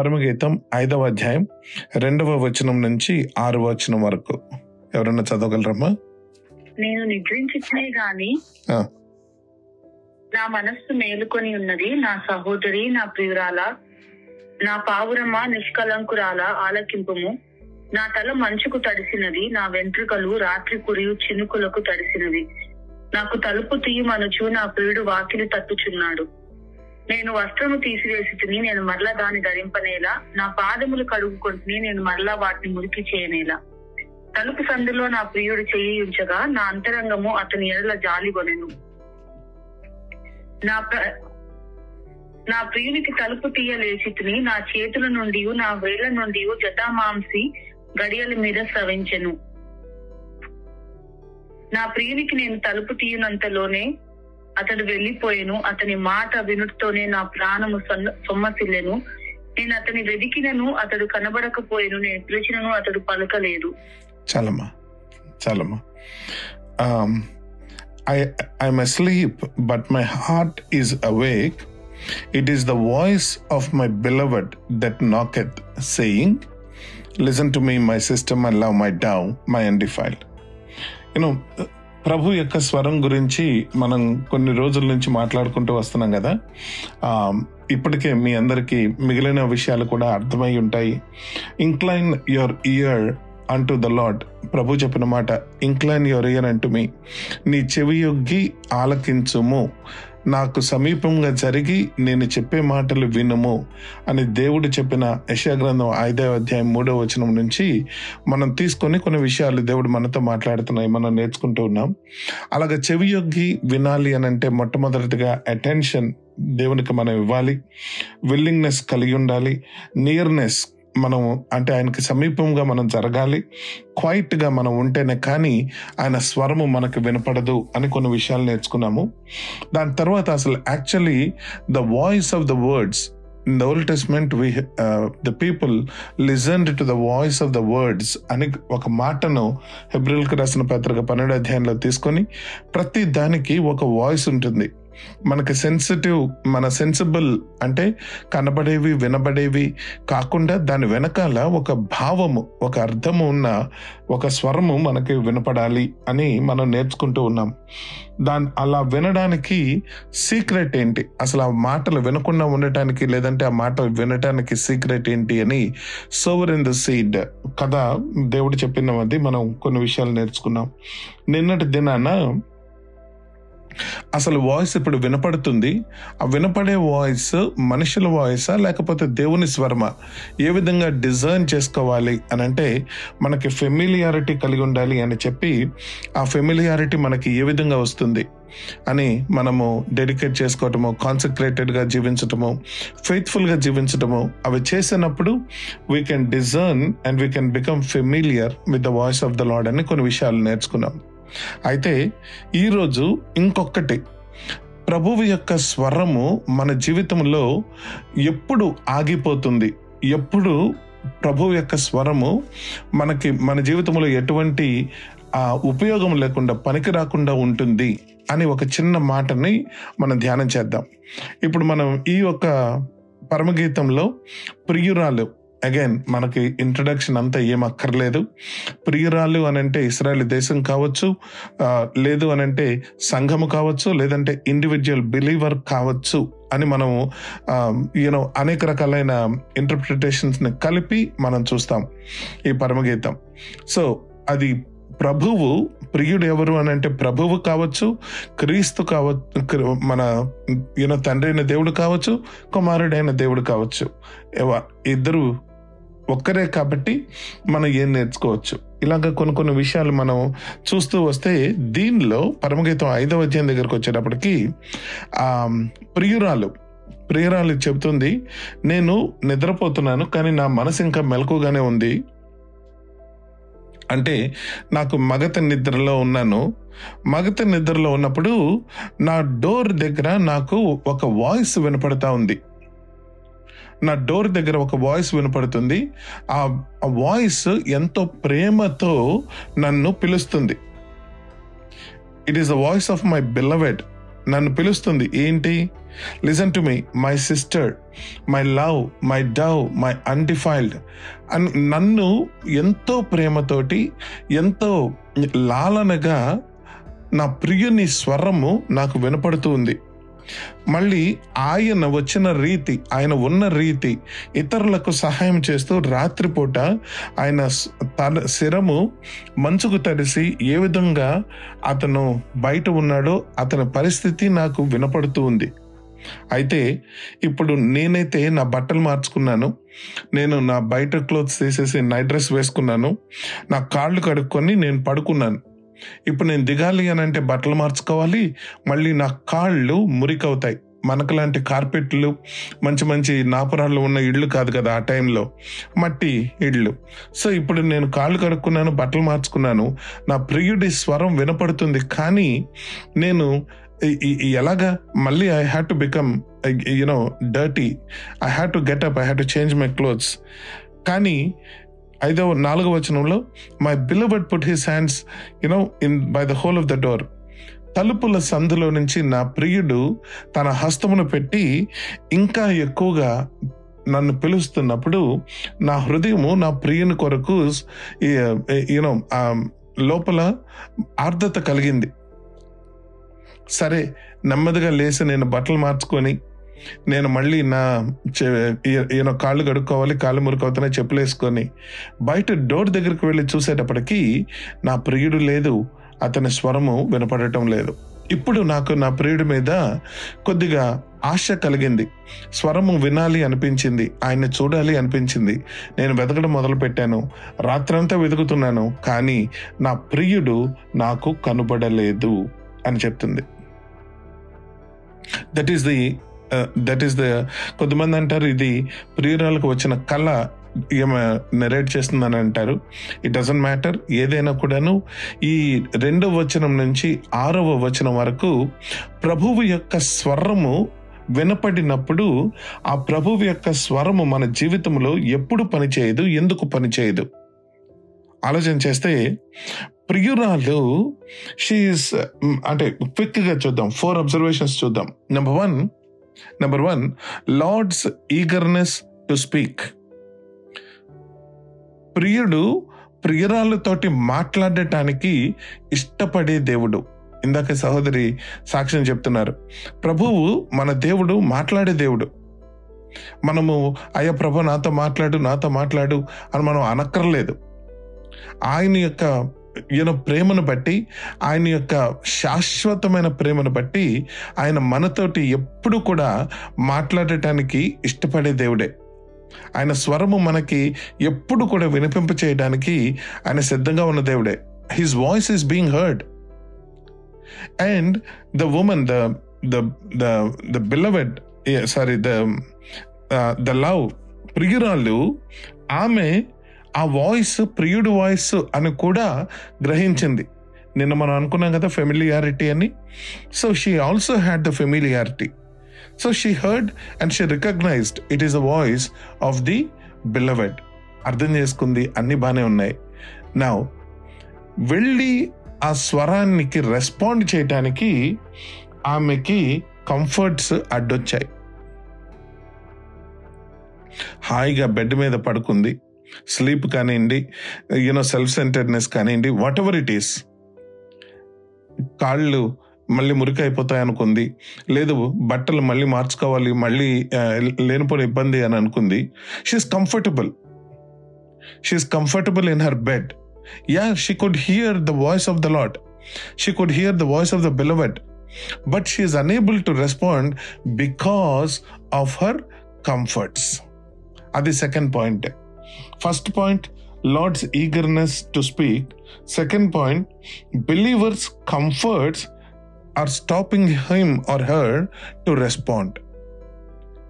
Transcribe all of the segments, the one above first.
పరమగీతం ఐదవ అధ్యాయం రెండవ వచనం నుంచి ఆరు వచనం వరకు. ఎవరన్నా చదవగలరమ్మా? నేను నిద్రించుకునే గాని. నా మనస్సు మేలుకొని ఉన్నది నా సహోదరి నా ప్రియురాల నా పావురమ్మ నిష్కలంకురాల ఆలకింపుము. నా తల మంచుకు తడిసినది నా వెంట్రుకలు రాత్రి కురియు చినుకులకు తడిసినవి. నాకు తలుపు తీయమనుచు నా ప్రియుడు వాకిలి తట్టుచున్నాడు. నేను వస్త్రము తీసివేసి తిని నేను మరలా దాన్ని ధరింపనేలా నా పాదములు కడుగుకుంటుని నేను మరలా వాటిని మురికి చేయనేలా. తలుపు సందులో నా ప్రియుడు చెయ్యి ఉంచగా నా అంతరంగము అతని ఎడల జాలిగొనెను నా ప్ర- నా ప్రియునికి తలుపు తీయలేచితిని నా చేతుల నుండి నా వేళ్ళ నుండి జటామాంసి గడియల మీద స్రవించెను. నా ప్రియునికి నేను తలుపు తీయనంతలోనే అతడు వెళ్ళిపోయెను అతని మాట వినుటతోనే నా ప్రాణము సొన్న- సొమ్మసిల్లెను. నేను అతని వెదికినను అతడు కనబడకపోయాను. నేను పిలిచినను అతడు పలకలేదు. చాలమ్మా చాలమ్మా I I'm asleep but my heart is awake it is the voice of my beloved that knocketh saying listen to me my sister and love my dove my undefiled you know ప్రభు యొక్క స్వరం గురించి మనం కొన్ని రోజుల నుంచి మాట్లాడుకుంటూ వస్తున్నాం కదా. ఇప్పటికే మీ అందరికీ మిగిలిన విషయాలు కూడా అర్థమై ఉంటాయి. ఇంక్లైన్ యువర్ ఇయర్ అంటూ ద లాడ్ ప్రభు చెప్పిన మాట ఇంక్లైన్ యువర్ ఇయర్ అంటూ మీ నీ చెవి యొగ్గి ఆలకించుము. నాకు సమీపంగా జరిగి నేను చెప్పే మాటలు వినుము అని దేవుడు చెప్పిన యశాగ్రంథం ఐదవ అధ్యాయం మూడవ వచనం నుంచి మనం తీసుకొని కొన్ని విషయాలు దేవుడు మనతో మాట్లాడుతున్నాయి మనం నేర్చుకుంటూ ఉన్నాం. అలాగే చెవి యొగ్గి వినాలి అని అంటే మొట్టమొదటిగా అటెన్షన్ దేవునికి మనం ఇవ్వాలి. విల్లింగ్నెస్ కలిగి ఉండాలి. నియర్నెస్ మనం అంటే ఆయనకి సమీపంగా మనం జరగాలి. క్వైట్గా మనం ఉంటేనే కానీ ఆయన స్వరము మనకు వినపడదు అని కొన్ని విషయాలు నేర్చుకున్నాము. దాని తర్వాత అసలు actually the voice of the words in the old testament we the people listened to the voice of the words అని ఒక మాటను హెబ్రిల్కి రాసిన పత్రిక పన్నెండు అధ్యాయంలో తీసుకొని ప్రతి దానికి ఒక వాయిస్ ఉంటుంది. మనకి సెన్సిటివ్ మన సెన్సిబుల్ అంటే కనబడేవి వినబడేవి కాకుండా దాని వెనకాల ఒక భావము ఒక అర్థము ఉన్న ఒక స్వరము మనకి వినపడాలి అని మనం నేర్చుకుంటూ ఉన్నాం. దాని అలా వినడానికి సీక్రెట్ ఏంటి? అసలు ఆ మాటలు వినకుండా ఉండటానికి లేదంటే ఆ మాటలు వినటానికి సీక్రెట్ ఏంటి అని సోవర్ ఇన్ ద సీడ్ కథ దేవుడు చెప్పినది మనం కొన్ని విషయాలు నేర్చుకున్నాం. నిన్నటి దినాన అసలు వాయిస్ ఇప్పుడు వినపడుతుంది? ఆ వినపడే వాయిస్ మనుషుల వాయిసా లేకపోతే దేవుని స్వరమా? ఏ విధంగా డిజైన్ చేసుకోవాలి అని అంటే మనకి ఫెమిలియారిటీ కలిగి ఉండాలి అని చెప్పి ఆ ఫెమిలియారిటీ మనకి ఏ విధంగా వస్తుంది అని మనము డెడికేట్ చేసుకోవటము కాన్సన్ట్రేటెడ్గా జీవించటము ఫెయిత్ఫుల్గా జీవించటము అవి చేసినప్పుడు we can discern and we can become familiar with the voice of the Lord అని కొన్ని విషయాలు నేర్చుకున్నాం. అయితే ఈరోజు ఇంకొకటి ప్రభువు యొక్క స్వరము మన జీవితంలో ఎప్పుడు ఆగిపోతుంది? ఎప్పుడు ప్రభువు యొక్క స్వరము మనకి మన జీవితంలో ఎటువంటి ఉపయోగం లేకుండా పనికి రాకుండా ఉంటుంది అని ఒక చిన్న మాటని మనం ధ్యానం చేద్దాం. ఇప్పుడు మనం ఈ యొక్క పరమగీతంలో ప్రియురాలు అగైన్ మనకి ఇంట్రడక్షన్ అంతా ఏం అక్కర్లేదు. ప్రియురాలు అని అంటే ఇస్రాయల్ దేశం కావచ్చు లేదు అని అంటే సంఘము కావచ్చు లేదంటే ఇండివిజువల్ బిలీవర్ కావచ్చు అని మనం యూనో అనేక రకాలైన ఇంటర్ప్రిటేషన్స్ని కలిపి మనం చూస్తాం ఈ పరమగీతం. సో అది ప్రభువు ప్రియుడు ఎవరు అని అంటే ప్రభువు కావచ్చు క్రీస్తు కావచ్చు మన యూనో తండ్రి అయిన దేవుడు కావచ్చు కుమారుడైన దేవుడు కావచ్చు. ఎవ- ఇద్దరు ఒక్కరే కాబట్టి మనం ఏం నేర్చుకోవచ్చు? ఇలాగ కొన్ని కొన్ని విషయాలు మనం చూస్తూ వస్తే దీనిలో పరమగీతం ఐదవ అధ్యాయం దగ్గరకు వచ్చేటప్పటికి ఆ ప్రియురాలు ప్రియురాలు చెబుతుంది నేను నిద్రపోతున్నాను కానీ నా మనసు ఇంకా మెలకుగానే ఉంది. అంటే నాకు మగత నిద్రలో ఉన్నాను. మగత నిద్రలో ఉన్నప్పుడు నా డోర్ దగ్గర నాకు ఒక వాయిస్ వినపడతా ఉంది. నా డోర్ దగ్గర ఒక వాయిస్ వినపడుతుంది. ఆ వాయిస్ ఎంతో ప్రేమతో నన్ను పిలుస్తుంది. It is the voice of my beloved నన్ను పిలుస్తుంది. ఏంటి? Listen to me my sister my love my dove my undefiled అని నన్ను ఎంతో ప్రేమతోటి ఎంతో లాలనగా నా ప్రియుని స్వరము నాకు వినపడుతూ ఉంది. మళ్ళీ ఆయన వచ్చిన రీతి ఆయన ఉన్న రీతి ఇతరులకు సహాయం చేస్తూ రాత్రిపూట ఆయన తన శిరము మంచుకు తడిసి ఏ విధంగా అతను బయట ఉన్నాడో అతని పరిస్థితి నాకు వినపడుతూ ఉంది. అయితే ఇప్పుడు నేనైతే నా బట్టలు మార్చుకున్నాను. నేను నా బయట క్లోత్స్ తీసేసి నైట్ డ్రెస్ వేసుకున్నాను. నా కాళ్ళు కడుక్కొని నేను పడుకున్నాను. ఇప్పుడు నేను దిగాలి అని అంటే బట్టలు మార్చుకోవాలి మళ్ళీ నా కాళ్ళు మురికవుతాయి. మనకు లాంటి కార్పెట్లు మంచి మంచి నాపురాళ్ళు ఉన్న ఇళ్ళు కాదు కదా ఆ టైంలో. మట్టి ఇళ్ళు. సో ఇప్పుడు నేను కాళ్ళు కడుక్కున్నాను బట్టలు మార్చుకున్నాను. నా ప్రియుడి స్వరం వినపడుతుంది కానీ నేను ఎలాగా మళ్ళీ I had to become you know dirty I had to get up I had to change my clothes కానీ ఐదవ నాలుగవ వచనంలో my beloved put his hands you know in by the hole of the door తలుపుల సందులో నుంచి నా ప్రియుడు తన హస్తమును పెట్టి ఇంకా ఎక్కువగా నన్ను పిలుస్తున్నప్పుడు నా హృదయము నా ప్రియుని కొరకు యూనో లోపల ఆర్ద్రత కలిగింది. సరే నెమ్మదిగా లేచి నేను బట్టలు మార్చుకొని నేను మళ్ళీ నా ఈయన కాళ్ళు కడుక్కోవాలి కాళ్ళు మురుకవుతున్నాయి చెప్పులు వేసుకొని బయట డోర్ దగ్గరికి వెళ్ళి చూసేటప్పటికీ నా ప్రియుడు లేదు అతని స్వరము వినపడటం లేదు. ఇప్పుడు నాకు నా ప్రియుడి మీద కొద్దిగా ఆశ కలిగింది. స్వరము వినాలి అనిపించింది ఆయన్ని చూడాలి అనిపించింది. నేను వెతకడం మొదలు పెట్టాను రాత్రంతా వెతుకుతున్నాను కానీ నా ప్రియుడు నాకు కనబడలేదు అని చెప్తుంది. That is the that is the కొంతమంది అంటారు ఇది ప్రియురాలకు వచ్చిన కళ ఈమె నెరేట్ చేస్తుందని అంటారు. ఇట్ డజంట్ మ్యాటర్ ఏదైనా కూడాను ఈ రెండవ వచనం నుంచి ఆరవ వచనం వరకు ప్రభువు యొక్క స్వరము వినపడినప్పుడు ఆ ప్రభువు యొక్క స్వరము మన జీవితంలో ఎప్పుడు పనిచేయదు ఎందుకు పనిచేయదు? ఆలోచన చేస్తే ప్రియురాలు షీఈస్ uh, అంటే క్విక్గా చూద్దాం. ఫోర్ అబ్జర్వేషన్స్ చూద్దాం. Number one number one Lord's eagerness to speak ప్రియుడు ప్రియురాలతోటి మాట్లాడటానికి ఇష్టపడే దేవుడు. ఇందాక సహోదరి సాక్ష్యం చెప్తున్నారు. ప్రభువు మన దేవుడు మాట్లాడే దేవుడు. మనము అయ్యా ప్రభు నాతో మాట్లాడు నాతో మాట్లాడు అని మనం అనక్కర్లేదు. ఆయన యొక్క ఈయన ప్రేమను బట్టి ఆయన యొక్క శాశ్వతమైన ప్రేమను బట్టి ఆయన మనతోటి ఎప్పుడు కూడా మాట్లాడటానికి ఇష్టపడే దేవుడే. ఆయన స్వరము మనకి ఎప్పుడు కూడా వినిపింప చేయడానికి ఆయన సిద్ధంగా ఉన్న దేవుడే. His voice is being heard and the women the the the the beloved sorry the the love ప్రియురాళ్ళు ఆమె ఆ వాయిస్ ప్రియుడు వాయిస్ అని కూడా గ్రహించింది. నిన్న మనం అనుకున్నాం కదా ఫెమిలియారిటీ అని. So she also had the familiarity so she heard and she recognised it is a voice of the beloved అర్థం చేసుకుంది అన్ని బాగానే ఉన్నాయి. నా వెళ్ళి ఆ స్వరానికి రెస్పాండ్ చేయటానికి ఆమెకి కంఫర్ట్స్ అడ్డొచ్చాయి. హాయిగా బెడ్ మీద పడుకుంది. స్లీప్ కానివ్వండి యూనో సెల్ఫ్ సెంటర్నెస్ కానివ్వండి వాట్ ఎవర్ ఇట్ ఈస్ కాళ్ళు మళ్ళీ మురికి అయిపోతాయి అనుకుంది లేదు బట్టలు మళ్ళీ మార్చుకోవాలి మళ్ళీ లేనిపోయిన ఇబ్బంది అని అనుకుంది. She's comfortable she's comfortable in her bed yeah she could hear the voice of the Lord she could hear the voice of the beloved but she is unable to respond because of her comforts అది second point first point Lord's eagerness to speak second point believers comforts are stopping him or her to respond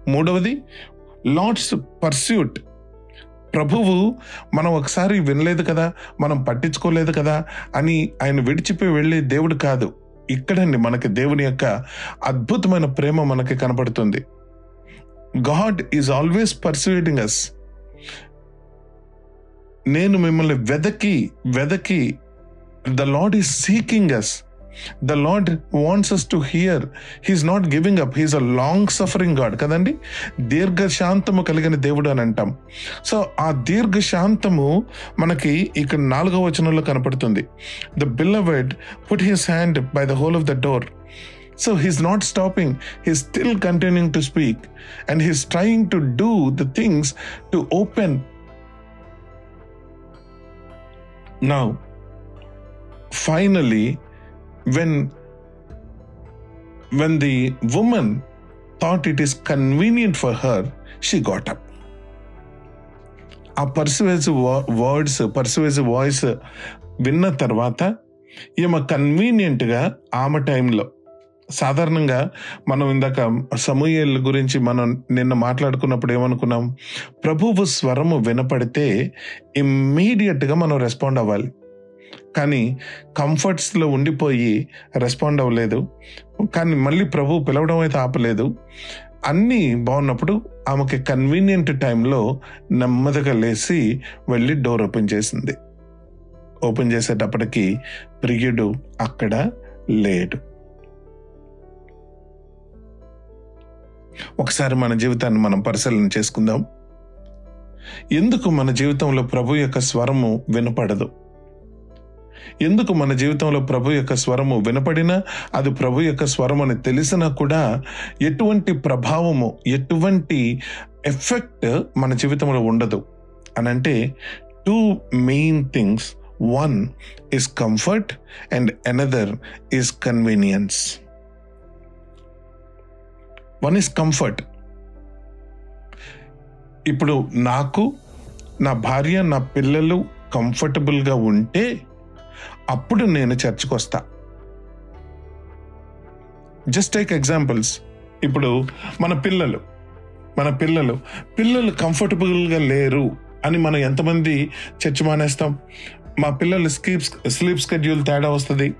మూడవది Lord's pursuit ప్రభువు మనం ఒకసారి వినలేదు కదా మనం పట్టించుకోలేదు కదా అని ఆయన విడిచిపోయి వెళ్ళే దేవుడు కాదు. ఇక్కడండి మనకి దేవుని యొక్క అద్భుతమైన ప్రేమ మనకి కనపడుతుంది God is always persuading us నేను మిమ్మల్ని వెదకి వెదకి the Lord is seeking us the Lord wants us to hear he's not giving up he's a long suffering God కదండి? దీర్ఘ శాంతము కలిగిన దేవుడు అని అంటాం. సో ఆ దీర్ఘ శాంతము మనకి ఇక్కడ నాలుగవ వచనంలో కనపడుతుంది. The beloved put his hand by the hole of the door so he's not stopping he still continuing to speak and he's trying to do the things to open Now, finally, when when the woman thought it is convenient for her, she got up. ఆ persuasive words persuasive voice విన్న తర్వాత ఈమె కన్వీనియంట్గా ఆమె టైంలో సాధారణంగా మనం ఇందాక సమూహల గురించి మనం నిన్న మాట్లాడుకున్నప్పుడు ఏమనుకున్నాం? ప్రభువు స్వరము వినపడితే ఇమ్మీడియట్గా మనం రెస్పాండ్ అవ్వాలి. కానీ కంఫర్ట్స్లో ఉండిపోయి రెస్పాండ్ అవ్వలేదు. కానీ మళ్ళీ ప్రభు పిలవడం అయితే ఆపలేదు. అన్నీ బాగున్నప్పుడు ఆమెకి కన్వీనియంట్ టైంలో నెమ్మదిగా లేచి వెళ్ళి డోర్ ఓపెన్ చేసింది. ఓపెన్ చేసేటప్పటికి ప్రియుడు అక్కడ లేడు. ఒకసారి మన జీవితాన్ని మనం పరిశీలన చేసుకుందాం. ఎందుకు మన జీవితంలో ప్రభు యొక్క స్వరము వినపడదు? ఎందుకు మన జీవితంలో ప్రభు యొక్క స్వరము వినపడినా అది ప్రభు యొక్క స్వరం అని తెలిసినా కూడా ఎటువంటి ప్రభావము ఎటువంటి ఎఫెక్ట్ మన జీవితంలో ఉండదు. అని అంటే two main things one is comfort and another is convenience one is comfort ఇప్పుడు నాకు నా భార్య నా పిల్లలు కంఫర్టబుల్గా ఉంటే అప్పుడు నేను చర్చ్కి వస్తా. జస్ట్ టేక్ ఎగ్జాంపుల్స్ ఇప్పుడు మన పిల్లలు మన పిల్లలు పిల్లలు కంఫర్టబుల్గా లేరు అని మనం ఎంతమంది చర్చ్ మానేస్తాం? మా పిల్లలు స్లీప్ స్లీప్ స్కెడ్యూల్ తేడా వస్తుంది.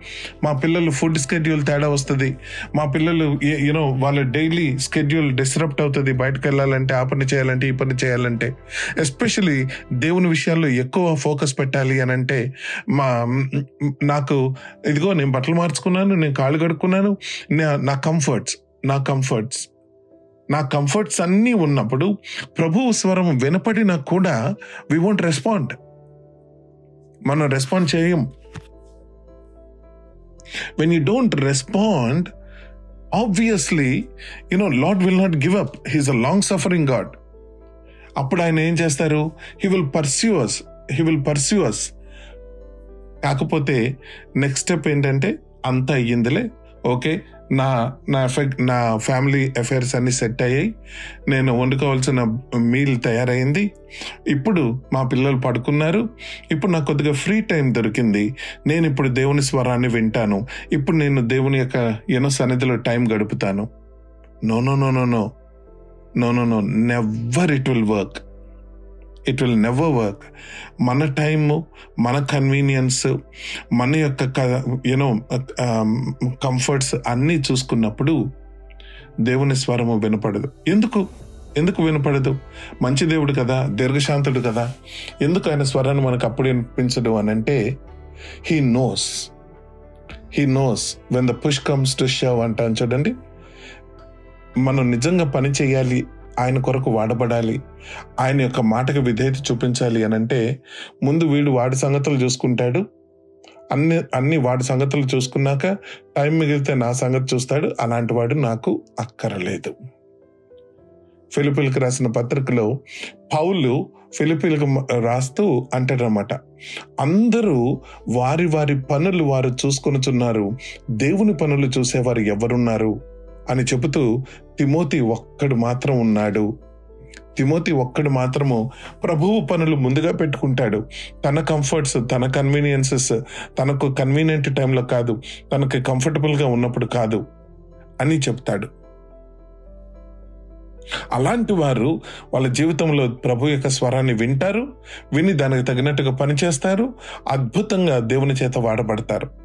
మా పిల్లలు ఫుడ్ స్కెడ్యూల్ తేడా వస్తుంది. మా పిల్లలు యూనో వాళ్ళ డైలీ స్కెడ్యూల్ డిస్టరప్ట్ అవుతుంది బయటకు వెళ్ళాలంటే ఆ పని చేయాలంటే ఈ పని చేయాలంటే. ఎస్పెషలీ దేవుని విషయాల్లో ఎక్కువ ఫోకస్ పెట్టాలి అని అంటే మా నాకు ఇదిగో నేను బట్టలు మార్చుకున్నాను నేను కాళ్ళు కడుక్కున్నాను నా- నా కంఫర్ట్స్ నా కంఫర్ట్స్ నా కంఫర్ట్స్ అన్నీ ఉన్నప్పుడు ప్రభువు స్వరం వినపడినా కూడా వి వోంట్ రెస్పాండ్ మనం రెస్పాండ్ చేయం when you don't respond obviously you know Lord will not give up he's a long suffering God అప్పుడు ఆయన ఏం చేస్తారు? He will pursues he will pursues కాకపోతే నెక్స్ట్ స్టెప్ ఏంటంటే అంత అయ్యిందిలే. ఓకే నా నా ఎఫెక్ట్ నా ఫ్యామిలీ అఫైర్స్ అన్ని సెట్ అయ్యాయి. నేను వండుకోవాల్సిన మీల్ తయారైంది. ఇప్పుడు మా పిల్లలు పడుకున్నారు. ఇప్పుడు నాకు కొద్దిగా ఫ్రీ టైం దొరికింది. నేను ఇప్పుడు దేవుని స్వరాన్ని వింటాను. ఇప్పుడు నేను దేవుని యొక్క ఎన్నో సన్నిధిలో టైం గడుపుతాను. No no no no no. No no no. Never it will work it will never work మన టైము మన కన్వీనియన్స్ మన యొక్క యూనో కంఫర్ట్స్ um, అన్నీ చూసుకున్నప్పుడు దేవుని స్వరము వినపడదు. ఎందుకు? ఎందుకు వినపడదు? మంచి దేవుడు కదా దీర్ఘశాంతుడు కదా. ఎందుకు ఆయన స్వరాన్ని మనకు అప్పుడు వినిపించడు అని అంటే he knows he knows when the push comes to shove అంటాను చూడండి. మనం నిజంగా పని చేయాలి ఆయన కొరకు వాడబడాలి. ఆయన యొక్క మాటకు విధేయత చూపించాలి అని అంటే ముందు వీడు వాడి సంగతులు చూసుకుంటాడు. అన్ని అన్ని వాడి సంగతులు చూసుకున్నాక టైం మిగిలితే నా సంగతి చూస్తాడు. అలాంటి వాడు నాకు అక్కరలేదు. ఫిలిపిల్కి రాసిన పత్రికలో పౌలు ఫిలిపిల్కి రాస్తూ అంటాడనమాట అందరూ వారి వారి పనులు వారు చూసుకొనుచున్నారు. దేవుని పనులు చూసేవారు ఎవరున్నారు? అని చెబుతూ తిమోతి ఒక్కడు మాత్రం ఉన్నాడు. తిమోతి ఒక్కడు మాత్రము ప్రభువు పనులు ముందుగా పెట్టుకుంటాడు. తన కంఫర్ట్స్ తన కన్వీనియన్సెస్ తనకు కన్వీనియంట్ టైంలో కాదు తనకు కంఫర్టబుల్గా ఉన్నప్పుడు కాదు అని చెప్తాడు. అలాంటి వారు వాళ్ళ జీవితంలో ప్రభు యొక్క స్వరాన్ని వింటారు విని దానికి తగినట్టుగా పనిచేస్తారు అద్భుతంగా దేవుని చేత వాడబడతారు.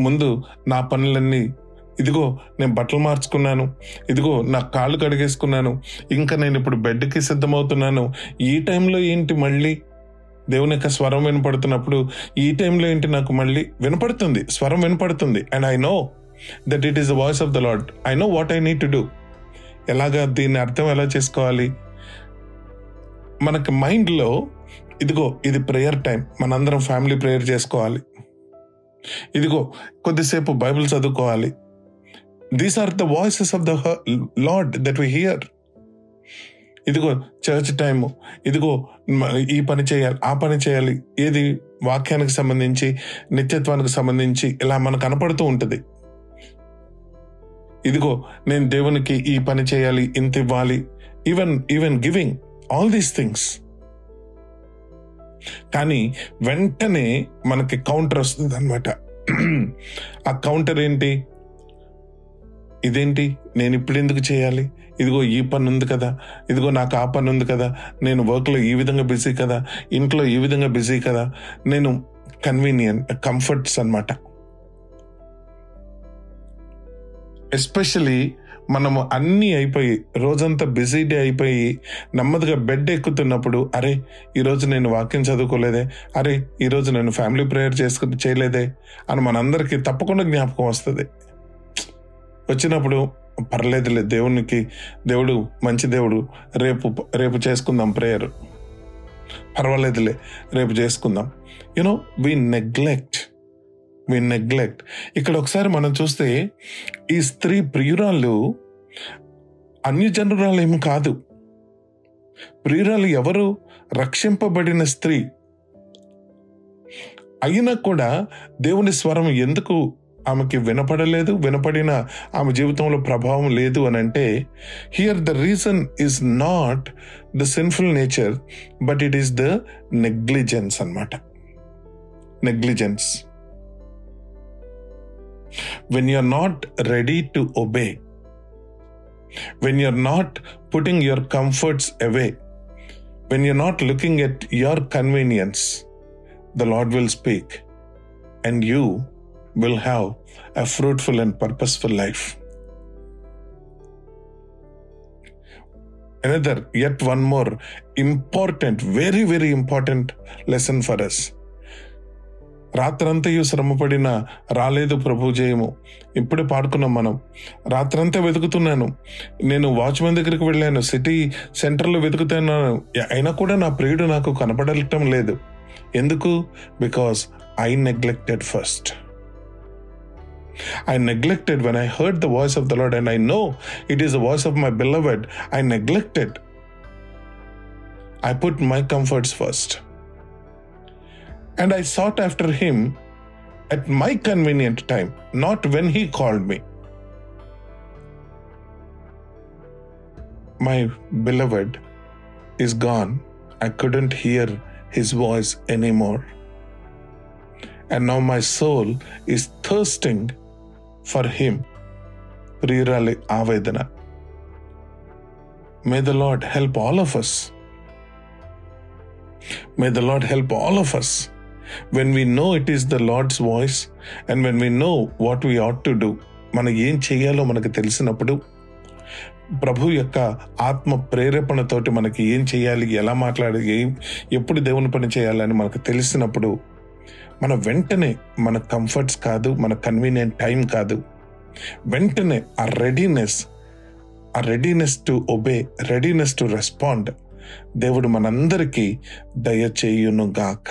ముందు నా పనులన్నీ. ఇదిగో నేను బట్టలు మార్చుకున్నాను. ఇదిగో నా కాళ్ళు కడిగేసుకున్నాను. ఇంకా నేను ఇప్పుడు బెడ్కి సిద్ధమవుతున్నాను. ఈ టైంలో ఏంటి మళ్ళీ? దేవుని యొక్క స్వరం వినపడుతున్నప్పుడు ఈ టైంలో ఏంటి నాకు మళ్ళీ? వినపడుతుంది. స్వరం వినపడుతుంది. And I know that it is the voice of the Lord I know what I need to do ఎలాగా దీన్ని అర్థం ఎలా చేసుకోవాలి? మనకి మైండ్లో ఇదిగో ఇది ప్రేయర్ టైం మనందరం ఫ్యామిలీ ప్రేయర్ చేసుకోవాలి. ఇదిగో కొద్దిసేపు బైబిల్ చదువుకోవాలి. These are the voices of the Lord that we hear ఇదిగో చర్చ్ టైం ఇదిగో ఈ పని చేయాలి ఆ పని చేయాలి. ఏది వాక్యానికి సంబంధించి నిత్యత్వానికి సంబంధించి ఇలా మనకు కనపడుతూ ఉంటుంది. ఇదిగో నేను దేవునికి ఈ పని చేయాలి ఇంత ఇవ్వాలి even even giving all these things కానీ వెంటనే మనకి కౌంటర్ వస్తుంది అనమాట ఆ కౌంటర్ ఏంటి? ఇదేంటి? నేను ఇప్పుడు ఎందుకు చేయాలి? ఇదిగో ఈ పని ఉంది కదా. ఇదిగో నాకు ఆ పని ఉంది కదా. నేను వర్క్లో ఈ విధంగా బిజీ కదా. ఇంట్లో ఈ విధంగా బిజీ కదా. నేను కన్వీనియంట్ కంఫర్ట్స్ అనమాట ఎస్పెషలీ మనము అన్నీ అయిపోయి రోజంతా బిజీ డే అయిపోయి నెమ్మదిగా బెడ్ ఎక్కుతున్నప్పుడు అరే ఈరోజు నేను వాక్యం చదువుకోలేదే అరే ఈరోజు నేను ఫ్యామిలీ ప్రేయర్ చేసుకు చేయలేదే అని మనందరికీ తప్పకుండా జ్ఞాపకం వస్తుంది. వచ్చినప్పుడు పర్లేదులే దేవునికి దేవుడు మంచి దేవుడు రేపు రేపు చేసుకుందాం ప్రేయర్ పర్వాలేదులే రేపు చేసుకుందాం. You know we neglect we neglect ఇక్కడ ఒకసారి మనం చూస్తే ఈ స్త్రీ ప్రియురాలు అన్యజనురాలు ఏమి కాదు. ప్రియురాలు ఎవరు? రక్షింపబడిన స్త్రీ. అయినా కూడా దేవుని స్వరం ఎందుకు ఆమెకి వినపడలేదు? వినపడిన ఆమె జీవితంలో ప్రభావం లేదు అని అంటే here the reason is not the sinful nature but it is the negligence అన్నమాట. Negligence when you're not ready to obey, when you're not putting your comforts away, when you're not looking at your convenience, the Lord will speak and you will have a fruitful and purposeful life. Another, yet one more important, very, very important lesson for us. రాత్రంతయు శ్రమపడిన రాలేదు ప్రభు జయము. ఇప్పుడే పాడుకున్నాం మనం. రాత్రంతా వెతుకుతున్నాను. నేను వాచ్మెన్ దగ్గరికి వెళ్ళాను. సిటీ సెంటర్లో వెతుకుతున్నాను. అయినా కూడా నా ప్రియుడు నాకు కనపడటం లేదు. ఎందుకు? Because I neglected first. I neglected when I heard the voice of the Lord, and I know it is the voice of my beloved. I neglected. I put my comforts first. and I sought after him at my convenient time, not when he called me. My beloved is gone. I couldn't hear his voice anymore. And now my soul is thirsting for him. Rirale Avedana. May the Lord help all of us. May the Lord help all of us when we know it is the Lord's voice and when we know what we ought to do మనం ఏం చేయాలో మనకు తెలిసినప్పుడు ప్రభు యొక్క ఆత్మ ప్రేరేపణతోటి మనకి ఏం చేయాలి ఎలా మాట్లాడాలి ఏం ఎప్పుడు దేవుని పని చేయాలని మనకు తెలిసినప్పుడు మన వెంటనే మన కంఫర్ట్స్ కాదు మన కన్వీనియంట్ టైం కాదు. వెంటనే ఆ రెడీనెస్ ఆ readiness to obey readiness to respond దేవుడు మనందరికీ దయచేయును గాక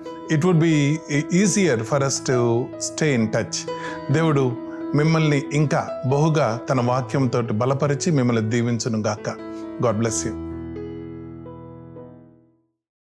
it would be easier for us to stay in touch దేవుడు మిమ్మల్ని ఇంకా బహుగా తన వాక్యంతో బలపరిచి మిమ్మల్ని దీవించును గాక గాడ్ బ్లెస్ యూ